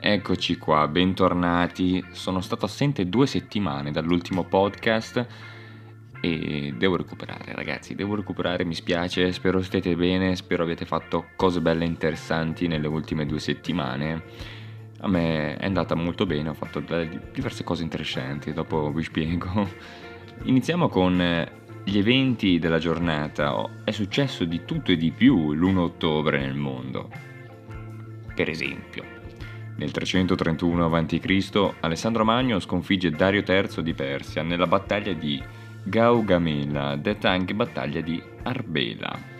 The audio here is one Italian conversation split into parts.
Eccoci qua, bentornati. Sono stato assente due settimane dall'ultimo podcast e devo recuperare, ragazzi, devo recuperare, mi spiace, spero stiate bene, spero abbiate fatto cose belle e interessanti nelle ultime due settimane. A me è andata molto bene, ho fatto diverse cose interessanti, dopo vi spiego. Iniziamo con gli eventi della giornata. È successo di tutto e di più l'1 ottobre nel mondo. Per esempio, nel 331 a.C. Alessandro Magno sconfigge Dario III di Persia nella battaglia di Gaugamela, detta anche battaglia di Arbela.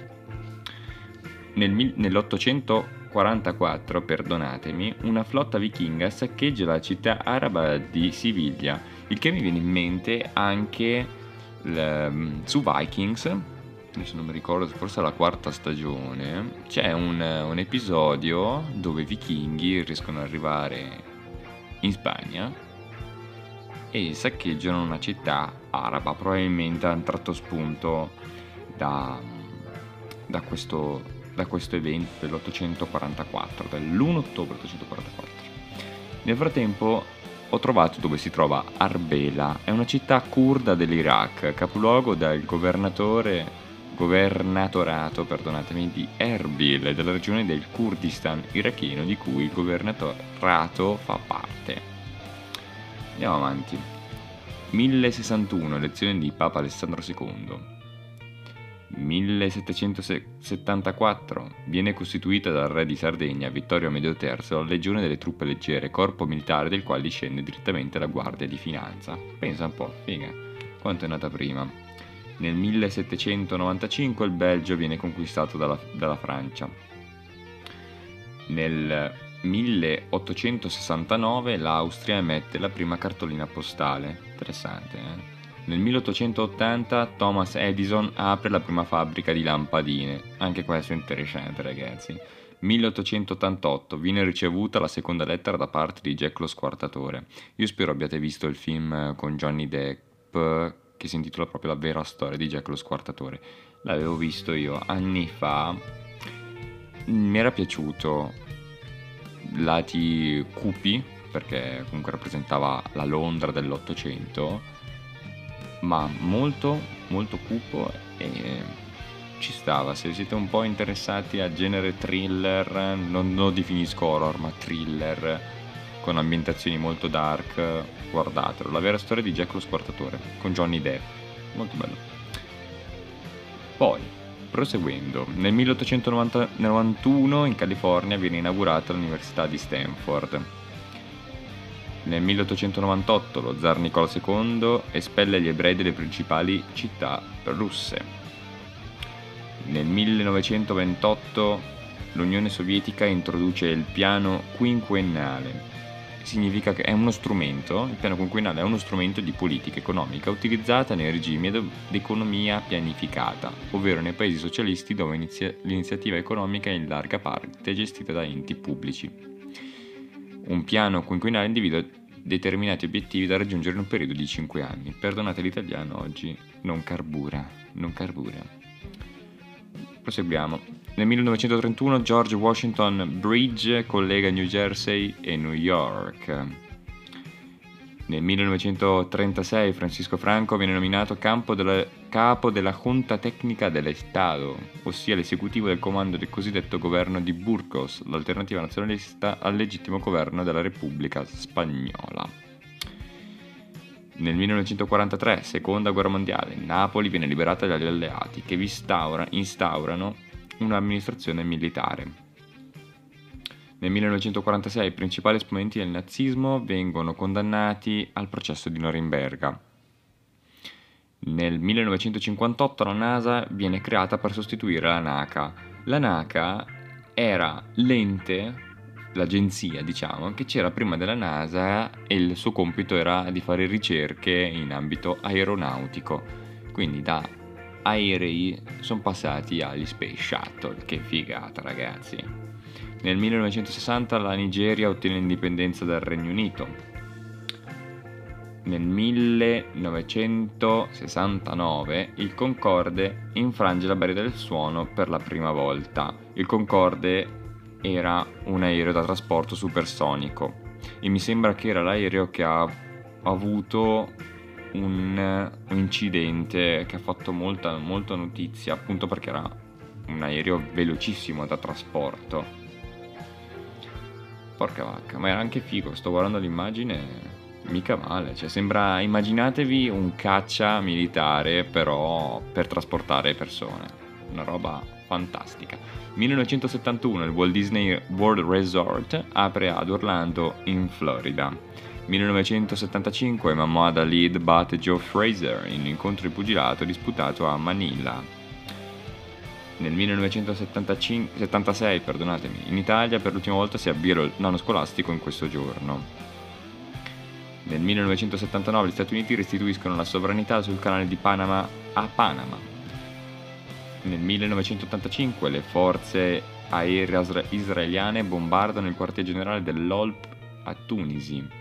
Nel, nell'844, perdonatemi, una flotta vichinga saccheggia la città araba di Siviglia, il che mi viene in mente anche l, su Vikings, adesso non mi ricordo, forse la quarta stagione, c'è un, un episodio dove i vichinghi riescono ad arrivare in Spagna e saccheggiano una città araba, probabilmente hanno tratto spunto da, da, questo, da questo evento dell'844, dell'1 ottobre 844. Nel frattempo ho trovato dove si trova Arbela, è una città kurda dell'Iraq, capoluogo del governatore governatorato perdonatemi, di Erbil, della regione del Kurdistan iracheno di cui il governatorato fa parte. Andiamo avanti. 1061, elezione di Papa Alessandro II. 1774 viene costituita dal re di Sardegna Vittorio Amedio III la legione delle truppe leggere, corpo militare del quale discende direttamente la Guardia di Finanza. Pensa un po', figa, quanto è nata prima. Nel 1795 il Belgio viene conquistato dalla, dalla Francia. Nel 1869 l'Austria emette la prima cartolina postale. Interessante, eh? Nel 1880 Thomas Edison apre la prima fabbrica di lampadine. Anche questo è interessante, ragazzi. 1888 viene ricevuta la seconda lettera da parte di Jack lo Squartatore. Io spero abbiate visto il film con Johnny Depp che si intitola proprio La vera storia di Jack lo Squartatore. L'avevo visto io anni fa, mi era piaciuto lati cupi, perché comunque rappresentava la Londra dell'Ottocento, ma molto, molto cupo e ci stava. Se siete un po' interessati a genere thriller, non lo definisco horror, ma thriller con ambientazioni molto dark, guardatelo. La vera storia di Jack lo Squartatore, con Johnny Depp. Molto bello. Poi, proseguendo, nel 1891 in California viene inaugurata l'Università di Stanford. Nel 1898 lo zar Nicola II espelle gli ebrei delle principali città russe. Nel 1928 l'Unione Sovietica introduce il piano quinquennale, significa che è uno strumento, il piano quinquennale è uno strumento di politica economica utilizzata nei regimi d'economia pianificata, ovvero nei paesi socialisti dove inizia, l'iniziativa economica è in larga parte gestita da enti pubblici. Un piano quinquennale individua determinati obiettivi da raggiungere in un periodo di 5 anni. Perdonate l'italiano oggi, non carbura, non carbura. Proseguiamo. Nel 1931 George Washington Bridge collega New Jersey e New York. Nel 1936 Francisco Franco viene nominato della, capo della Junta Tecnica dell'Estado, ossia l'esecutivo del comando del cosiddetto governo di Burgos, l'alternativa nazionalista al legittimo governo della Repubblica Spagnola. Nel 1943, seconda guerra mondiale, Napoli viene liberata dagli alleati che instaurano un'amministrazione militare. Nel 1946 i principali esponenti del nazismo vengono condannati al processo di Norimberga. Nel 1958 la NASA viene creata per sostituire la NACA. La NACA era l'ente, l'agenzia diciamo, che c'era prima della NASA e il suo compito era di fare ricerche in ambito aeronautico. Quindi da aerei sono passati agli Space Shuttle. Che figata, ragazzi. Nel 1960 la Nigeria ottiene l'indipendenza dal Regno Unito. Nel 1969 il Concorde infrange la barriera del suono per la prima volta. Il Concorde era un aereo da trasporto supersonico e mi sembra che era l'aereo che ha avuto un, incidente che ha fatto molta, molta notizia appunto perché era un aereo velocissimo da trasporto. Porca vacca, ma era anche figo, sto guardando l'immagine, mica male, cioè sembra, immaginatevi un caccia militare però per trasportare persone, una roba fantastica. 1971 il Walt Disney World Resort apre ad Orlando in Florida. 1975 Muhammad Ali batte Joe Fraser in un incontro di pugilato disputato a Manila. Nel 1976 in Italia per l'ultima volta si avvia l'anno scolastico in questo giorno. Nel 1979 gli Stati Uniti restituiscono la sovranità sul canale di Panama a Panama. Nel 1985 le forze aeree israeliane bombardano il quartier generale dell'Olp a Tunisi.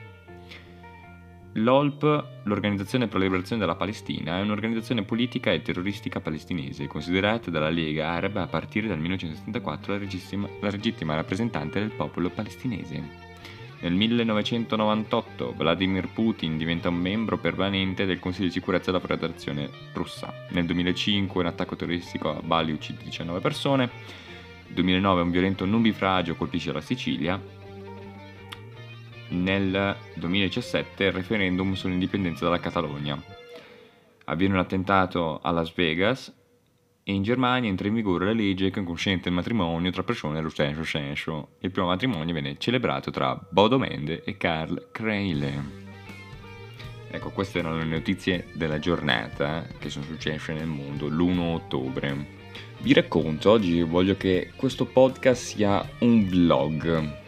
L'OLP, l'Organizzazione per la Liberazione della Palestina, è un'organizzazione politica e terroristica palestinese, considerata dalla Lega Araba a partire dal 1974 la legittima, la legittima rappresentante del popolo palestinese. Nel 1998 Vladimir Putin diventa un membro permanente del Consiglio di sicurezza della Federazione russa. Nel 2005 un attacco terroristico a Bali uccide 19 persone. Nel 2009 un violento nubifragio colpisce la Sicilia nel 2017 il referendum sull'indipendenza della Catalogna. Avviene un attentato a Las Vegas e in Germania entra in vigore la legge che consente il matrimonio tra persone dello stesso sesso. Il primo matrimonio viene celebrato tra Bodo Mende e Karl Kreile. Ecco, queste erano le notizie della giornata che sono successe nel mondo l'1 ottobre. Vi racconto oggi, voglio che questo podcast sia un vlog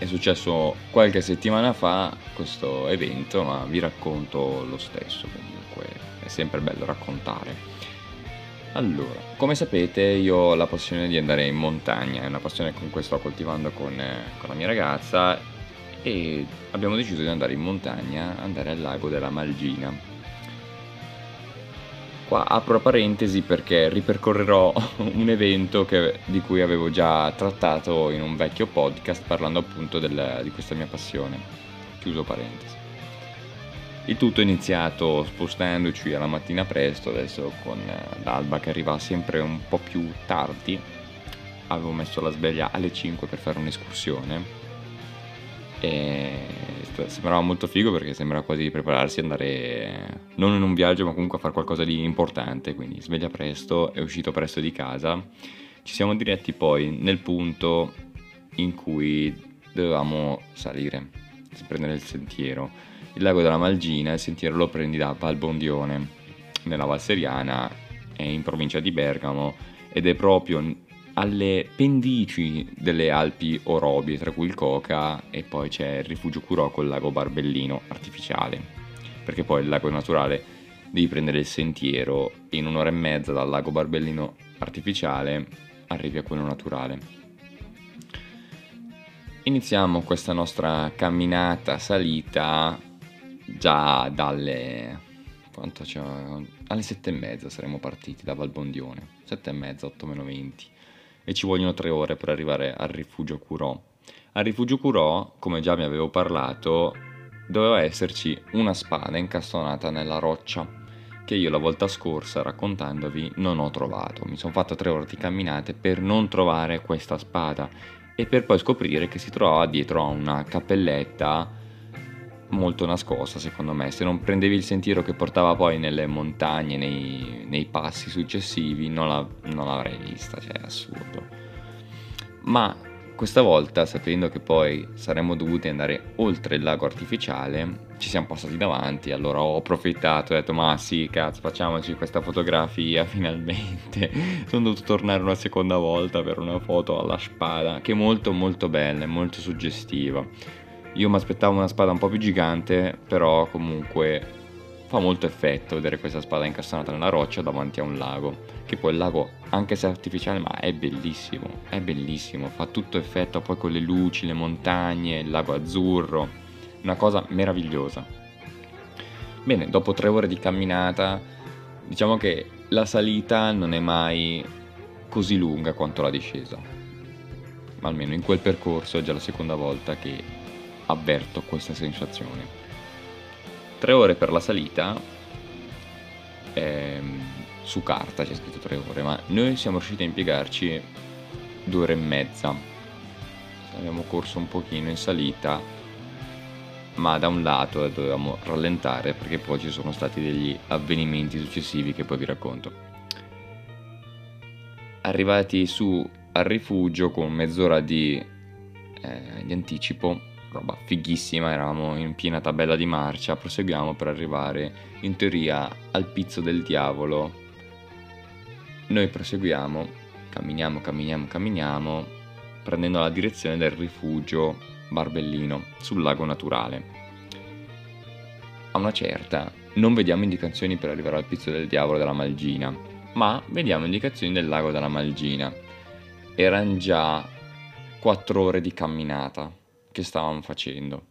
è successo qualche settimana fa questo evento, ma vi racconto lo stesso, comunque è sempre bello raccontare. Allora, come sapete io ho la passione di andare in montagna, è una passione che sto coltivando con, con la mia ragazza e abbiamo deciso di andare in montagna, andare al lago della Malgina Qua apro parentesi perché ripercorrerò un evento che, di cui avevo già trattato in un vecchio podcast parlando appunto del, di questa mia passione. Chiuso parentesi. Il tutto è iniziato spostandoci alla mattina presto, adesso con eh, l'alba che arriva sempre un po' più tardi. Avevo messo la sveglia alle 5 per fare un'escursione e sembrava molto figo perché sembra quasi prepararsi ad andare non in un viaggio ma comunque a fare qualcosa di importante quindi sveglia presto è uscito presto di casa. Ci siamo diretti poi nel punto in cui dovevamo salire prendere il sentiero. Il lago della Malgina il sentiero lo prendi da Valbondione nella Valseriana è in provincia di Bergamo ed è proprio alle pendici delle Alpi Orobie, tra cui il Coca e poi c'è il rifugio Curò col lago Barbellino artificiale, perché poi il lago naturale devi prendere il sentiero e in un'ora e mezza dal lago Barbellino artificiale arrivi a quello naturale. Iniziamo questa nostra camminata salita già dalle quanto c'è? alle sette e mezza saremo partiti da Valbondione, sette e mezza, otto meno venti e ci vogliono tre ore per arrivare al rifugio Curò. Al rifugio Curò, come già mi avevo parlato, doveva esserci una spada incastonata nella roccia che io la volta scorsa raccontandovi non ho trovato. Mi sono fatto tre ore di camminate per non trovare questa spada e per poi scoprire che si trovava dietro a una cappelletta molto nascosta secondo me, se non prendevi il sentiero che portava poi nelle montagne, nei, nei passi successivi, non, la, non l'avrei vista, cioè è assurdo. Ma questa volta, sapendo che poi saremmo dovuti andare oltre il lago artificiale, ci siamo passati davanti, allora ho approfittato, ho detto ma sì, cazzo, facciamoci questa fotografia finalmente. Sono dovuto tornare una seconda volta per una foto alla spada, che è molto molto bella, è molto suggestiva io mi aspettavo una spada un po' più gigante, però comunque fa molto effetto vedere questa spada incastonata nella roccia davanti a un lago. Che poi il lago, anche se artificiale, ma è bellissimo, è bellissimo, fa tutto effetto poi con le luci, le montagne, il lago azzurro, una cosa meravigliosa. Bene, dopo tre ore di camminata, diciamo che la salita non è mai così lunga quanto la discesa almeno in quel percorso è già la seconda volta che avverto questa sensazione. Tre ore per la salita, ehm, su carta c'è scritto tre ore, ma noi siamo riusciti a impiegarci due ore e mezza. Abbiamo corso un pochino in salita, ma da un lato dovevamo rallentare perché poi ci sono stati degli avvenimenti successivi che poi vi racconto. Arrivati su al rifugio con mezz'ora di, eh, di anticipo, roba fighissima, eravamo in piena tabella di marcia, proseguiamo per arrivare in teoria al pizzo del diavolo. Noi proseguiamo, camminiamo, camminiamo, camminiamo, prendendo la direzione del rifugio Barbellino sul lago naturale. A una certa non vediamo indicazioni per arrivare al pizzo del diavolo della Malgina, ma vediamo indicazioni del lago della Malgina erano già 4 ore di camminata che stavamo facendo.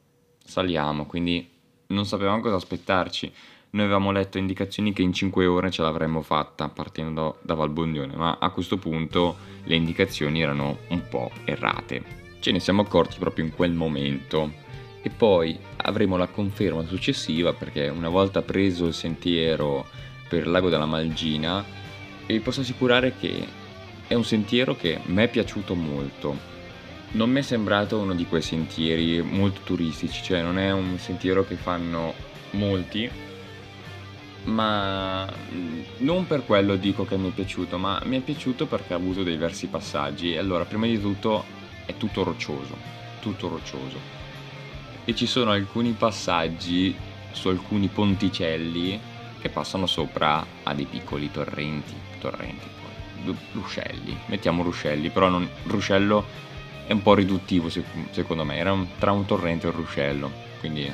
Saliamo, quindi non sapevamo cosa aspettarci. Noi avevamo letto indicazioni che in 5 ore ce l'avremmo fatta partendo da Valbondione, ma a questo punto le indicazioni erano un po' errate. Ce ne siamo accorti proprio in quel momento e poi avremo la conferma successiva perché una volta preso il sentiero per il lago della Malgina vi posso assicurare che è un sentiero che mi è piaciuto molto. Non mi è sembrato uno di quei sentieri molto turistici, cioè non è un sentiero che fanno molti, ma non per quello dico che mi è piaciuto, ma mi è piaciuto perché ha avuto diversi passaggi. Allora, prima di tutto è tutto roccioso, tutto roccioso. E ci sono alcuni passaggi su alcuni ponticelli che passano sopra a dei piccoli torrenti, torrenti ruscelli, mettiamo ruscelli, però non, ruscello è un po' riduttivo secondo me, era un, tra un torrente e un ruscello, quindi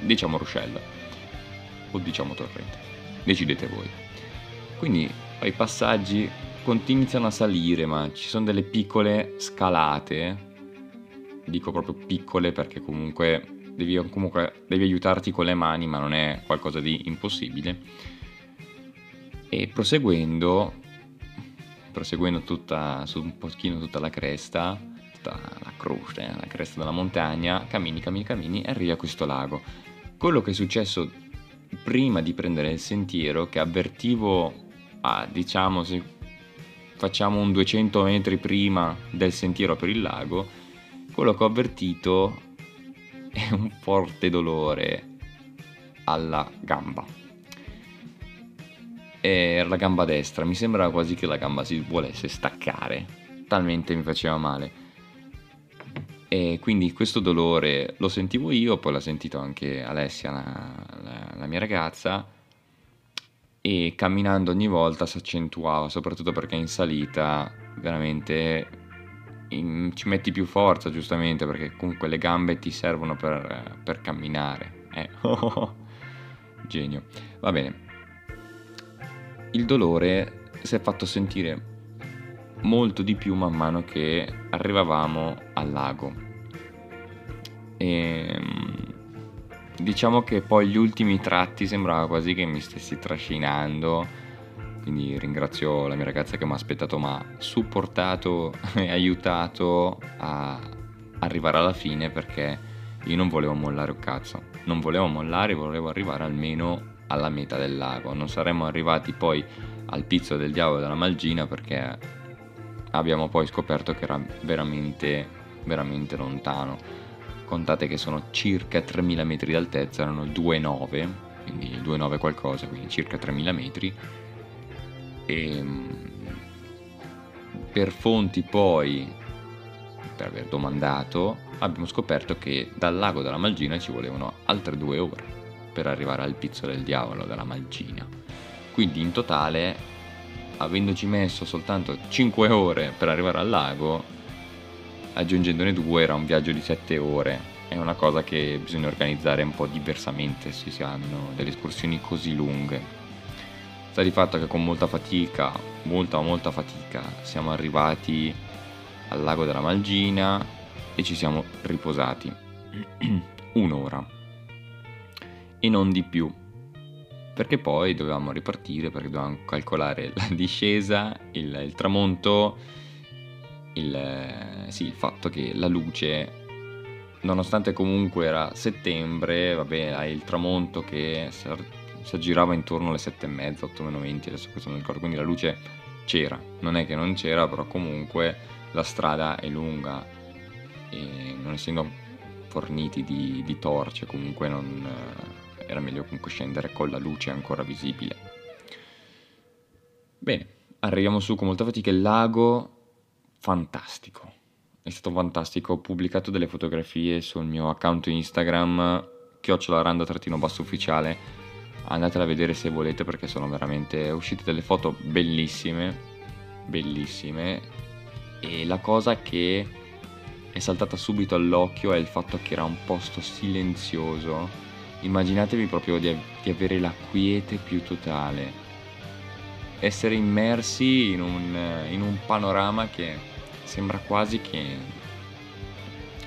diciamo ruscello o diciamo torrente, decidete voi. Quindi i passaggi continuano a salire, ma ci sono delle piccole scalate, dico proprio piccole perché comunque devi, comunque devi aiutarti con le mani, ma non è qualcosa di impossibile. E proseguendo proseguendo tutta, su un pochino tutta la cresta, la croce, la cresta della montagna, cammini, cammini, cammini e arrivi a questo lago. Quello che è successo prima di prendere il sentiero, che avvertivo a, diciamo, se facciamo un 200 metri prima del sentiero per il lago, quello che ho avvertito è un forte alla gamba era la gamba destra, mi sembrava quasi che la gamba si volesse staccare, talmente mi faceva male. E quindi questo dolore lo sentivo io, poi l'ha sentito anche Alessia, la, la, la mia ragazza, e camminando ogni volta si accentuava, soprattutto perché in salita veramente in, ci metti più forza, giustamente, perché comunque le gambe ti servono per, per camminare. Eh. Genio. Va bene il dolore si è fatto sentire molto di più man mano che arrivavamo al lago. E, ehm, diciamo che poi gli ultimi tratti sembrava quasi che mi stessi trascinando, quindi ringrazio la mia ragazza che mi ha aspettato, ma ha supportato e aiutato a arrivare alla fine perché io non volevo mollare un cazzo, non volevo mollare, volevo arrivare almeno alla meta del lago. Non saremmo arrivati poi al pizzo del diavolo della Malgina perché abbiamo poi scoperto che era veramente, veramente lontano. Contate che sono circa 3000 metri di altezza, erano 2,9, quindi 2,9 qualcosa, quindi circa 3000 metri. E ehm, per fonti poi, per aver domandato, abbiamo scoperto che dal lago della Malgina ci volevano altre due ore per arrivare al pizzo del diavolo della Malgina. Quindi in totale, avendoci messo soltanto 5 ore per arrivare al lago, aggiungendone 2 era un viaggio di 7 ore. È una cosa che bisogna organizzare un po' diversamente se si hanno delle escursioni così lunghe. Sta di fatto che con molta fatica, molta molta fatica, siamo arrivati al lago della Malgina e ci siamo riposati. Un'ora e non di più. Perché poi dovevamo ripartire perché dovevamo calcolare la discesa, il, il tramonto il, sì, il fatto che la luce nonostante comunque era settembre, vabbè, hai il tramonto che si, aggirava intorno alle sette e mezza, 8 meno 20, adesso questo non ricordo, quindi la luce c'era, non è che non c'era, però comunque la strada è lunga e non essendo forniti di, di torce comunque non, eh, era meglio comunque scendere con la luce ancora visibile. Bene, arriviamo su con molta fatica, il lago fantastico è stato fantastico. Ho pubblicato delle fotografie sul mio account Instagram, chiocciolaranda-basso ufficiale. Andatela a vedere se volete perché sono veramente uscite delle foto bellissime, bellissime. E la cosa che è saltata subito all'occhio è il fatto che era un posto silenzioso. Immaginatevi proprio di, di avere la quiete più totale. Essere immersi in un, in un panorama che sembra quasi che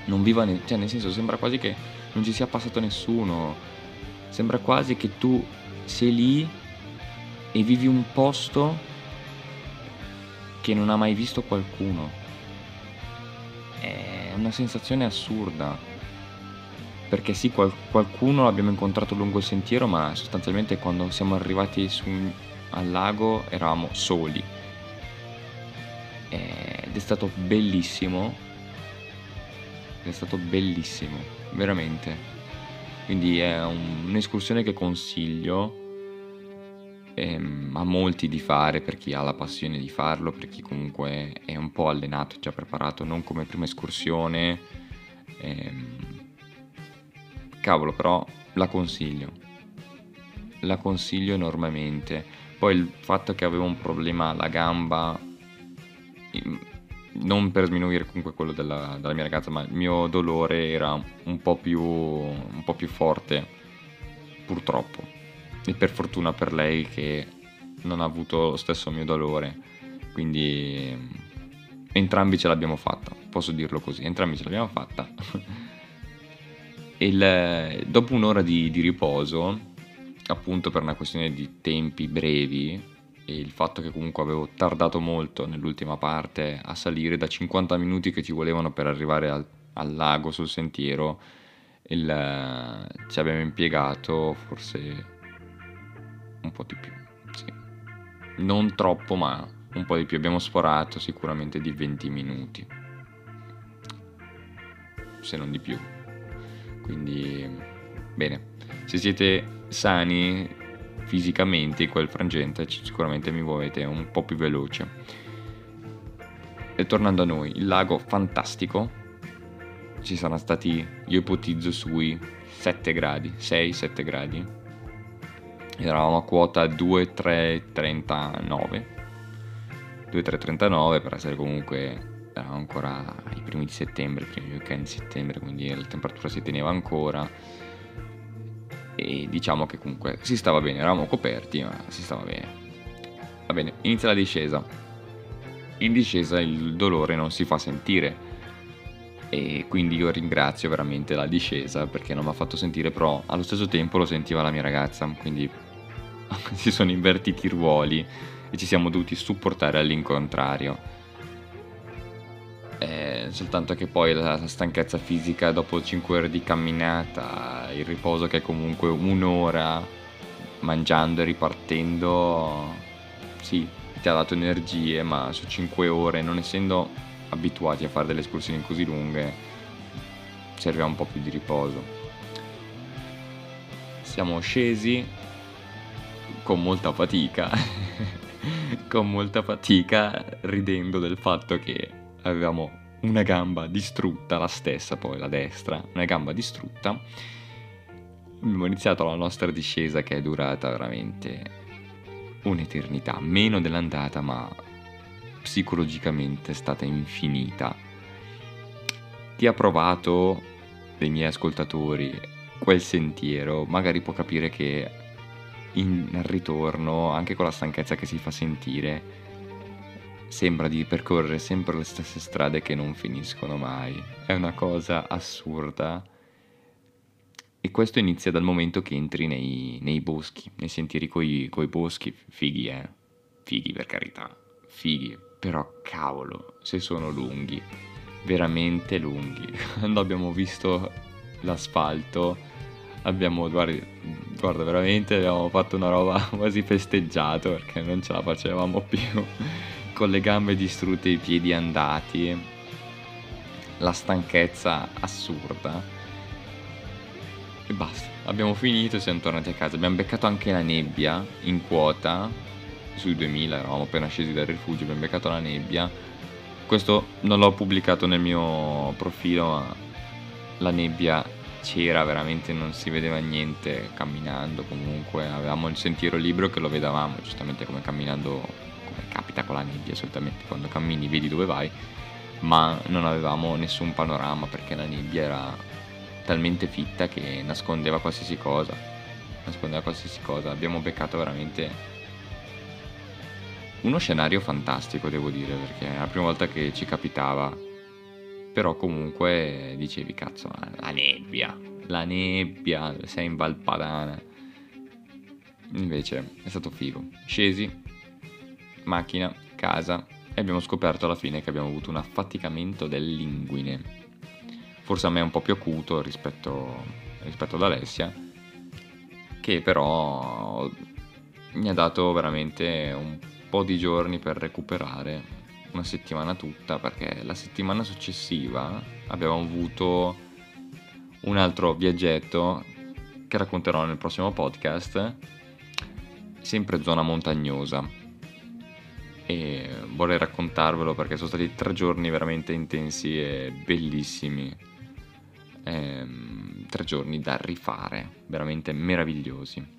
non viva, ne- cioè nel senso sembra quasi che non ci sia passato nessuno, sembra quasi che tu sei lì e vivi un posto che non ha mai visto qualcuno. È una sensazione assurda. Perché sì, qual- qualcuno l'abbiamo incontrato lungo il sentiero, ma sostanzialmente quando siamo arrivati su, al lago eravamo soli. Ed è stato bellissimo. È stato bellissimo veramente. Quindi è un, un'escursione che consiglio ehm, a molti di fare per chi ha la passione di farlo per chi comunque è un po' allenato già preparato non come prima escursione ehm, cavolo però la consiglio la consiglio enormemente poi il fatto che avevo un problema alla gamba non per sminuire comunque quello della, della, mia ragazza, ma il mio dolore era un po, più, un po' più forte, purtroppo. E per fortuna per lei che non ha avuto lo stesso mio dolore. Quindi entrambi ce l'abbiamo fatta, posso dirlo così, entrambi ce l'abbiamo fatta. Il, dopo un'ora di, di riposo, appunto per una questione di tempi brevi, e il fatto che comunque avevo tardato molto nell'ultima parte a salire da 50 minuti che ci volevano per arrivare al, al lago sul sentiero il, ci abbiamo impiegato forse un po' di più sì. non troppo ma un po' di più. Abbiamo sforato sicuramente di 20 minuti. Se non di più quindi bene se siete sani fisicamente in quel frangente sicuramente mi muovete un po' più veloce. E tornando a noi, il lago fantastico, ci saranno stati, io ipotizzo, sui 7 gradi, 6-7 gradi. Eravamo a quota 2,339. 2,339 per essere comunque eravamo ancora primi di settembre, i primi weekend di settembre, quindi la temperatura si teneva ancora e diciamo che comunque si stava bene, eravamo coperti ma si stava bene. Va bene, inizia la discesa. In discesa il dolore non si fa sentire e quindi io ringrazio veramente la discesa perché non mi ha fatto sentire, però allo stesso tempo lo sentiva la mia ragazza, quindi si sono invertiti i ruoli e ci siamo dovuti supportare all'incontrario soltanto che poi la stanchezza fisica dopo 5 ore di camminata, il riposo che è comunque un'ora mangiando e ripartendo, sì, ti ha dato energie, ma su 5 ore, non essendo abituati a fare delle escursioni così lunghe, serviva un po' più di riposo. Siamo scesi con molta fatica, con molta fatica, ridendo del fatto che avevamo una gamba distrutta, la stessa poi, la destra, una gamba distrutta. Abbiamo iniziato la nostra discesa che è durata veramente un'eternità, meno dell'andata, ma psicologicamente è stata infinita. Chi ha provato, dei miei ascoltatori, quel sentiero, magari può capire che in ritorno, anche con la stanchezza che si fa sentire, sembra di percorrere sempre le stesse strade che non finiscono mai. È una cosa assurda. E questo inizia dal momento che entri nei, nei boschi, nei sentieri coi, coi boschi. Fighi, eh. Fighi per carità. Fighi. però cavolo, se sono lunghi, veramente lunghi. Quando abbiamo visto l'asfalto, abbiamo, guarda, guarda, veramente abbiamo fatto una roba quasi festeggiato perché non ce la facevamo più, con le gambe distrutte, i piedi andati, la stanchezza assurda. E basta, abbiamo finito e siamo tornati a casa. Abbiamo beccato anche la nebbia in quota sui 2000, eravamo appena scesi dal rifugio, abbiamo beccato la nebbia. Questo non l'ho pubblicato nel mio profilo, ma la nebbia c'era, veramente non si vedeva niente camminando, comunque avevamo il sentiero libero che lo vedevamo, giustamente come camminando, capita con la nebbia solitamente, quando cammini vedi dove vai, ma non avevamo nessun panorama perché la nebbia era talmente fitta che nascondeva qualsiasi cosa, nascondeva qualsiasi cosa, abbiamo beccato veramente uno scenario fantastico, devo dire, perché è la prima volta che ci capitava. Però comunque dicevi, cazzo, la nebbia, la nebbia, sei in Valpadana. Invece è stato figo. Scesi, macchina, casa e abbiamo scoperto alla fine che abbiamo avuto un affaticamento dell'inguine. Forse a me è un po' più acuto rispetto, rispetto ad Alessia, che però mi ha dato veramente un po' di giorni per recuperare, una settimana tutta, perché la settimana successiva abbiamo avuto un altro viaggetto che racconterò nel prossimo podcast, sempre zona montagnosa. E vorrei raccontarvelo perché sono stati tre giorni veramente intensi e bellissimi. Ehm, tre giorni da rifare, veramente meravigliosi.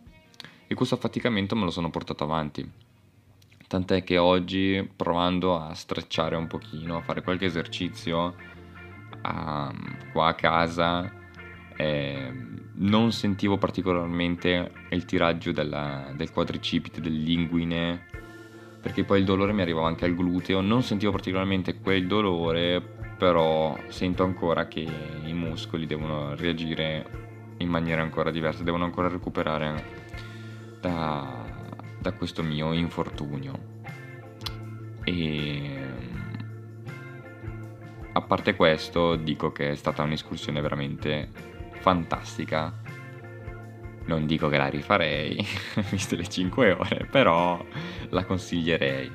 E questo affaticamento me lo sono portato avanti Tant'è che oggi provando a strecciare un pochino, a fare qualche esercizio a, qua a casa, eh, non sentivo particolarmente il tiraggio della, del quadricipite, dell'inguine, perché poi il dolore mi arrivava anche al gluteo, non sentivo particolarmente quel dolore, però sento ancora che i muscoli devono reagire in maniera ancora diversa, devono ancora recuperare da, da questo mio infortunio. E a parte questo, dico che è stata un'escursione veramente fantastica. Non dico che la rifarei, viste le 5 ore, però la consiglierei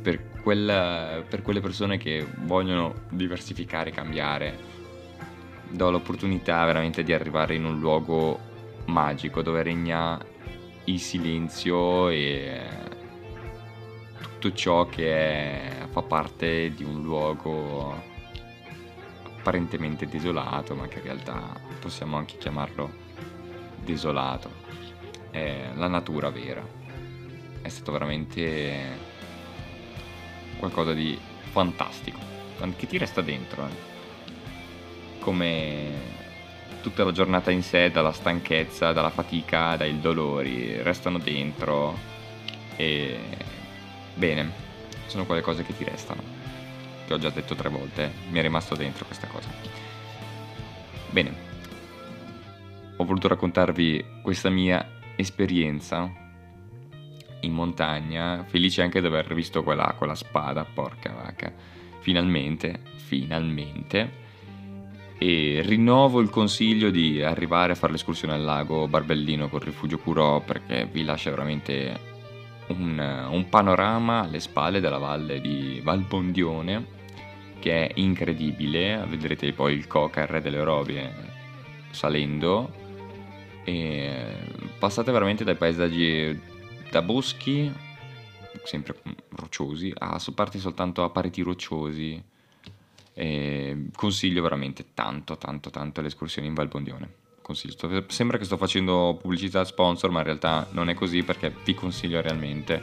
per, quella, per quelle persone che vogliono diversificare, cambiare. Do l'opportunità veramente di arrivare in un luogo magico dove regna il silenzio e tutto ciò che è, fa parte di un luogo apparentemente desolato, ma che in realtà possiamo anche chiamarlo desolato. È la natura vera. È stato veramente qualcosa di fantastico, che ti resta dentro. Eh. Come tutta la giornata in sé, dalla stanchezza, dalla fatica, dai dolori, restano dentro e bene, sono quelle cose che ti restano, che ho già detto tre volte, mi è rimasto dentro questa cosa. Bene, ho voluto raccontarvi questa mia esperienza in montagna, felice anche di aver visto quella, quella spada, porca vacca, finalmente, finalmente. E rinnovo il consiglio di arrivare a fare l'escursione al lago Barbellino col rifugio Curò perché vi lascia veramente un, un panorama alle spalle della valle di Valbondione che è incredibile, vedrete poi il Coca, il re delle rovie salendo e passate veramente dai paesaggi da boschi sempre rocciosi a parti soltanto a pareti rocciosi e consiglio veramente tanto, tanto, tanto le escursioni in Valbondione. Consiglio. Sembra che sto facendo pubblicità sponsor, ma in realtà non è così perché vi consiglio realmente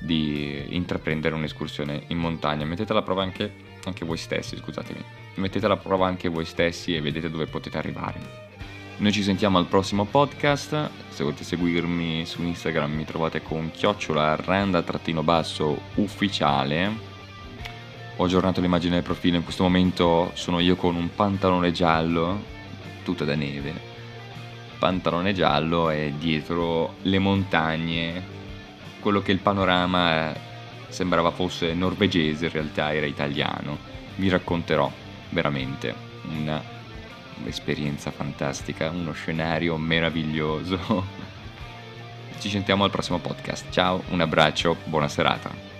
di intraprendere un'escursione in montagna. Mettete alla prova anche, anche voi stessi, scusatemi. Mettete alla prova anche voi stessi e vedete dove potete arrivare. Noi ci sentiamo al prossimo podcast. Se volete seguirmi su Instagram mi trovate con chiocciola randa-basso ufficiale ho aggiornato l'immagine del profilo, in questo momento sono io con un pantalone giallo, tutto da neve, pantalone giallo e dietro le montagne, quello che il panorama sembrava fosse norvegese, in realtà era italiano. Vi racconterò veramente una, un'esperienza fantastica, uno scenario meraviglioso. Ci sentiamo al prossimo podcast. Ciao, un abbraccio, buona serata.